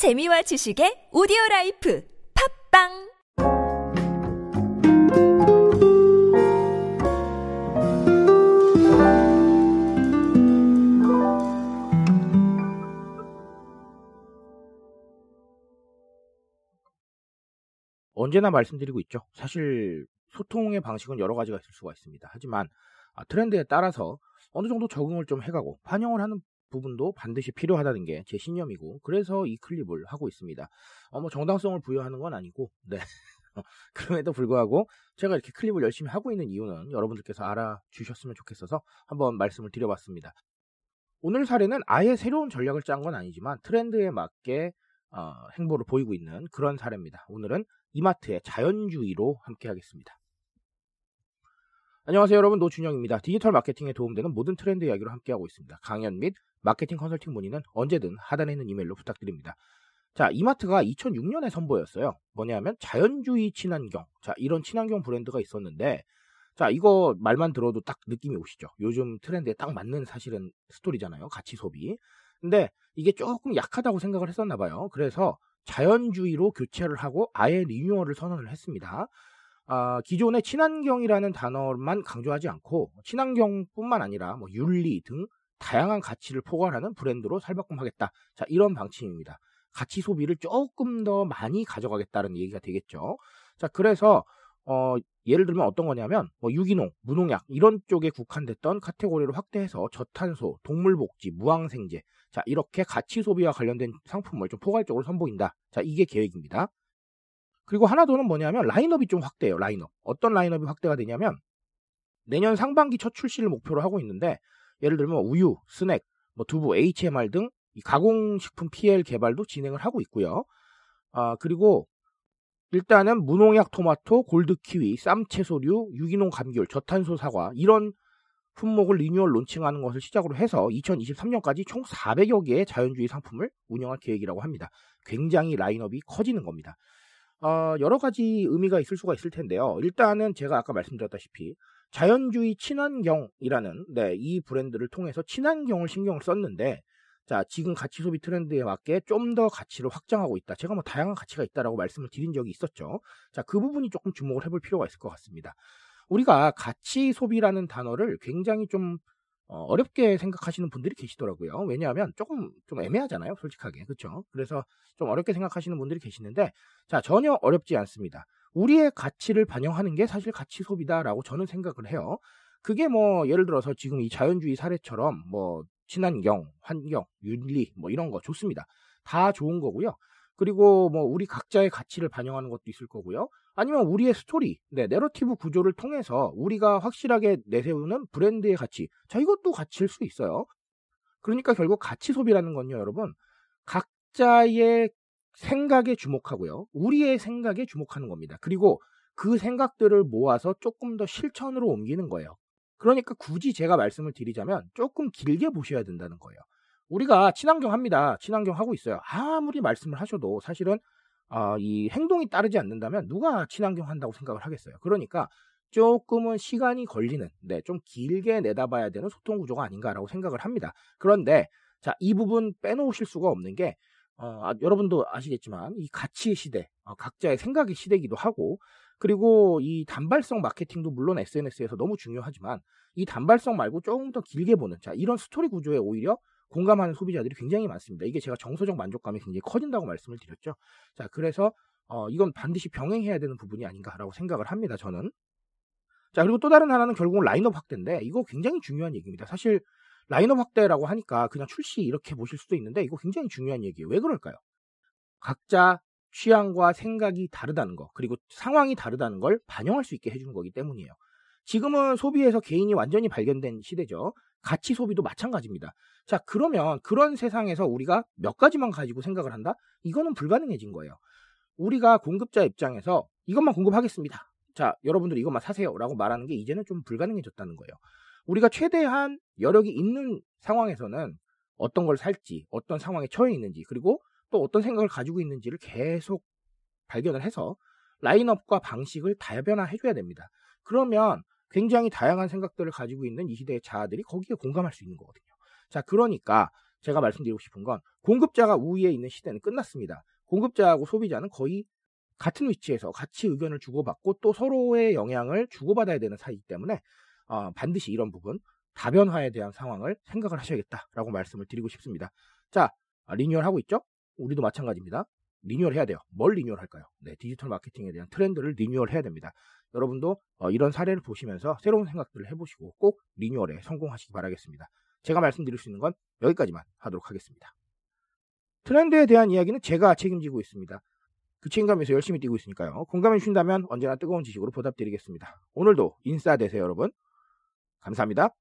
재미와 지식의 오디오 life 팟빵 언제나 말씀드리고 있죠. 사실 소통의 방식은 여러 가지가 있을 수가 있습니다. 하지만 아, 트렌드에 따라서 어느 정도 적응을 좀 해가고 반영을 하는 부분도 반드시 필요하다는 게 제 신념이고 그래서 이 클립을 하고 있습니다. 어, 뭐 정당성을 부여하는 건 아니고 네. 그럼에도 불구하고 제가 이렇게 클립을 열심히 하고 있는 이유는 여러분들께서 알아주셨으면 좋겠어서 한번 말씀을 드려봤습니다. 오늘 사례는 아예 새로운 전략을 짠 건 아니지만 트렌드에 맞게 어, 행보를 보이고 있는 그런 사례입니다. 오늘은 이마트의 자연주의로 함께 하겠습니다. 안녕하세요 여러분 노준영입니다. 디지털 마케팅에 도움되는 모든 트렌드 이야기로 함께하고 있습니다. 강연 및 마케팅 컨설팅 문의는 언제든 하단에 있는 이메일로 부탁드립니다. 자 이마트가 2006년에 선보였어요. 뭐냐면 자연주의 친환경 자 이런 친환경 브랜드가 있었는데 자 이거 말만 들어도 딱 느낌이 오시죠. 요즘 트렌드에 딱 맞는 사실은 스토리잖아요. 가치 소비. 근데 이게 조금 약하다고 생각을 했었나 봐요. 그래서 자연주의로 교체를 하고 아예 리뉴얼을 선언을 했습니다. 아, 기존의 친환경이라는 단어만 강조하지 않고 친환경뿐만 아니라 뭐 윤리 등 다양한 가치를 포괄하는 브랜드로 살바꿈하겠다. 자, 이런 방침입니다. 가치 소비를 조금 더 많이 가져가겠다는 얘기가 되겠죠. 자, 그래서 어, 예를 들면 어떤 거냐면 뭐 유기농, 무농약 이런 쪽에 국한됐던 카테고리를 확대해서 저탄소, 동물복지, 무항생제 자 이렇게 가치 소비와 관련된 상품을 좀 포괄적으로 선보인다. 자 이게 계획입니다. 그리고 하나 더는 뭐냐면 라인업이 좀 확대해요. 라인업 어떤 라인업이 확대가 되냐면 내년 상반기 첫 출시를 목표로 하고 있는데 예를 들면 우유, 스낵, 뭐 두부, HMR 등 가공식품 PL 개발도 진행을 하고 있고요. 아 그리고 일단은 무농약 토마토, 골드 키위, 쌈 채소류, 유기농 감귤, 저탄소 사과 이런 품목을 리뉴얼 론칭하는 것을 시작으로 해서 2023년까지 총 400여 개의 자연주의 상품을 운영할 계획이라고 합니다. 굉장히 라인업이 커지는 겁니다. 어, 여러 가지 의미가 있을 수가 있을 텐데요. 일단은 제가 아까 말씀드렸다시피 자연주의 친환경이라는 네, 이 브랜드를 통해서 친환경을 신경을 썼는데 자, 지금 가치 소비 트렌드에 맞게 좀 더 가치를 확장하고 있다. 제가 뭐 다양한 가치가 있다라고 말씀을 드린 적이 있었죠. 자, 그 부분이 조금 주목을 해볼 필요가 있을 것 같습니다. 우리가 가치 소비라는 단어를 굉장히 좀 어, 렵게 생각하시는 분들이 계시더라고요. 왜냐하면 조금 좀 애매하잖아요, 솔직하게. 그렇죠? 그래서 좀 어렵게 생각하시는 분들이 계시는데 자, 전혀 어렵지 않습니다. 우리의 가치를 반영하는 게 사실 가치 소비다라고 저는 생각을 해요. 그게 뭐 예를 들어서 지금 이 자연주의 사례처럼 뭐 친환경, 환경, 윤리 뭐 이런 거 좋습니다. 다 좋은 거고요. 그리고 뭐 우리 각자의 가치를 반영하는 것도 있을 거고요. 아니면 우리의 스토리, 네, 내러티브 구조를 통해서 우리가 확실하게 내세우는 브랜드의 가치. 자, 이것도 가치일 수 있어요. 그러니까 결국 가치 소비라는 건요, 여러분. 각자의 생각에 주목하고요. 우리의 생각에 주목하는 겁니다. 그리고 그 생각들을 모아서 조금 더 실천으로 옮기는 거예요. 그러니까 굳이 제가 말씀을 드리자면 조금 길게 보셔야 된다는 거예요. 우리가 친환경 합니다. 친환경 하고 있어요. 아무리 말씀을 하셔도 사실은 어, 이 행동이 따르지 않는다면 누가 친환경 한다고 생각을 하겠어요. 그러니까 조금은 시간이 걸리는, 네, 좀 길게 내다봐야 되는 소통 구조가 아닌가라고 생각을 합니다. 그런데 자, 이 부분 빼놓으실 수가 없는 게 어, 아, 여러분도 아시겠지만 이 가치의 시대, 어, 각자의 생각의 시대이기도 하고 그리고 이 단발성 마케팅도 물론 SNS에서 너무 중요하지만 이 단발성 말고 조금 더 길게 보는 자 이런 스토리 구조에 오히려 공감하는 소비자들이 굉장히 많습니다. 이게 제가 정서적 만족감이 굉장히 커진다고 말씀을 드렸죠. 자 그래서 어, 이건 반드시 병행해야 되는 부분이 아닌가라고 생각을 합니다. 저는. 자 그리고 또 다른 하나는 결국은 라인업 확대인데 이거 굉장히 중요한 얘기입니다. 사실 라인업 확대라고 하니까 그냥 출시 이렇게 보실 수도 있는데 이거 굉장히 중요한 얘기예요. 왜 그럴까요? 각자 취향과 생각이 다르다는 거, 그리고 상황이 다르다는 걸 반영할 수 있게 해주는 거기 때문이에요. 지금은 소비에서 개인이 완전히 발견된 시대죠. 가치 소비도 마찬가지입니다. 자, 그러면 그런 세상에서 우리가 몇 가지만 가지고 생각을 한다? 이거는 불가능해진 거예요. 우리가 공급자 입장에서 이것만 공급하겠습니다. 자, 여러분들 이것만 사세요. 라고 말하는 게 이제는 좀 불가능해졌다는 거예요. 우리가 최대한 여력이 있는 상황에서는 어떤 걸 살지, 어떤 상황에 처해 있는지, 그리고 또 어떤 생각을 가지고 있는지를 계속 발견을 해서 라인업과 방식을 다변화해 줘야 됩니다. 그러면 굉장히 다양한 생각들을 가지고 있는 이 시대의 자아들이 거기에 공감할 수 있는 거거든요. 자, 그러니까 제가 말씀드리고 싶은 건 공급자가 우위에 있는 시대는 끝났습니다. 공급자하고 소비자는 거의 같은 위치에서 같이 의견을 주고받고 또 서로의 영향을 주고받아야 되는 사이이기 때문에 어, 반드시 이런 부분 다변화에 대한 상황을 생각을 하셔야겠다라고 말씀을 드리고 싶습니다. 자, 리뉴얼 하고 있죠? 우리도 마찬가지입니다. 리뉴얼 해야 돼요. 뭘 리뉴얼 할까요? 네, 디지털 마케팅에 대한 트렌드를 리뉴얼 해야 됩니다. 여러분도 어, 이런 사례를 보시면서 새로운 생각들을 해보시고 꼭 리뉴얼에 성공하시기 바라겠습니다. 제가 말씀드릴 수 있는 건 여기까지만 하도록 하겠습니다. 트렌드에 대한 이야기는 제가 책임지고 있습니다. 그 책임감에서 열심히 뛰고 있으니까요. 공감해 주신다면 언제나 뜨거운 지식으로 보답드리겠습니다. 오늘도 인싸 되세요, 여러분. 감사합니다.